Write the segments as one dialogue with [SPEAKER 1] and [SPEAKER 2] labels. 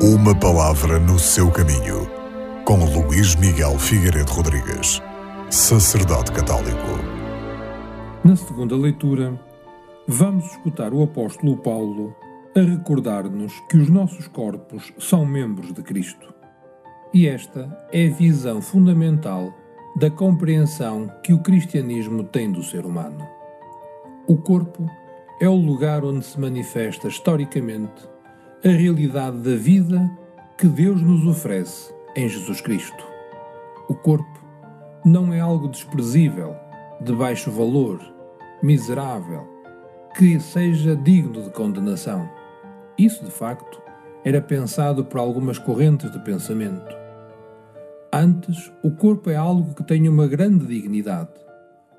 [SPEAKER 1] Uma palavra no seu caminho, com Luís Miguel Figueiredo Rodrigues, sacerdote católico.
[SPEAKER 2] Na segunda leitura, vamos escutar o apóstolo Paulo a recordar-nos que os nossos corpos são membros de Cristo. E esta é a visão fundamental da compreensão que o cristianismo tem do ser humano. O corpo é o lugar onde se manifesta historicamente a realidade da vida que Deus nos oferece em Jesus Cristo. O corpo não é algo desprezível, de baixo valor, miserável, que seja digno de condenação. Isso, de facto, era pensado por algumas correntes de pensamento. Antes, o corpo é algo que tem uma grande dignidade,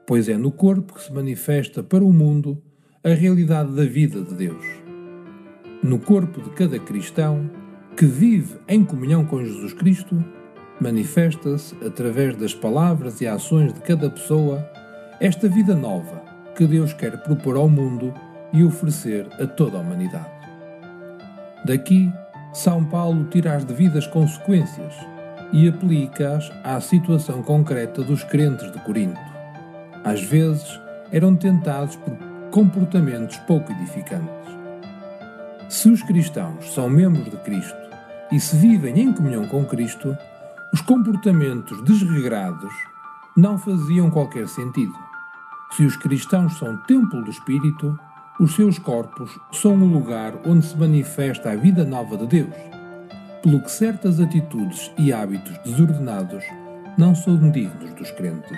[SPEAKER 2] pois é no corpo que se manifesta para o mundo a realidade da vida de Deus. No corpo de cada cristão que vive em comunhão com Jesus Cristo, manifesta-se, através das palavras e ações de cada pessoa, esta vida nova que Deus quer propor ao mundo e oferecer a toda a humanidade. Daqui, São Paulo tira as devidas consequências e aplica-as à situação concreta dos crentes de Corinto. Às vezes, eram tentados por comportamentos pouco edificantes. Se os cristãos são membros de Cristo e se vivem em comunhão com Cristo, os comportamentos desregrados não faziam qualquer sentido. Se os cristãos são templo do Espírito, os seus corpos são o lugar onde se manifesta a vida nova de Deus, pelo que certas atitudes e hábitos desordenados não são dignos dos crentes.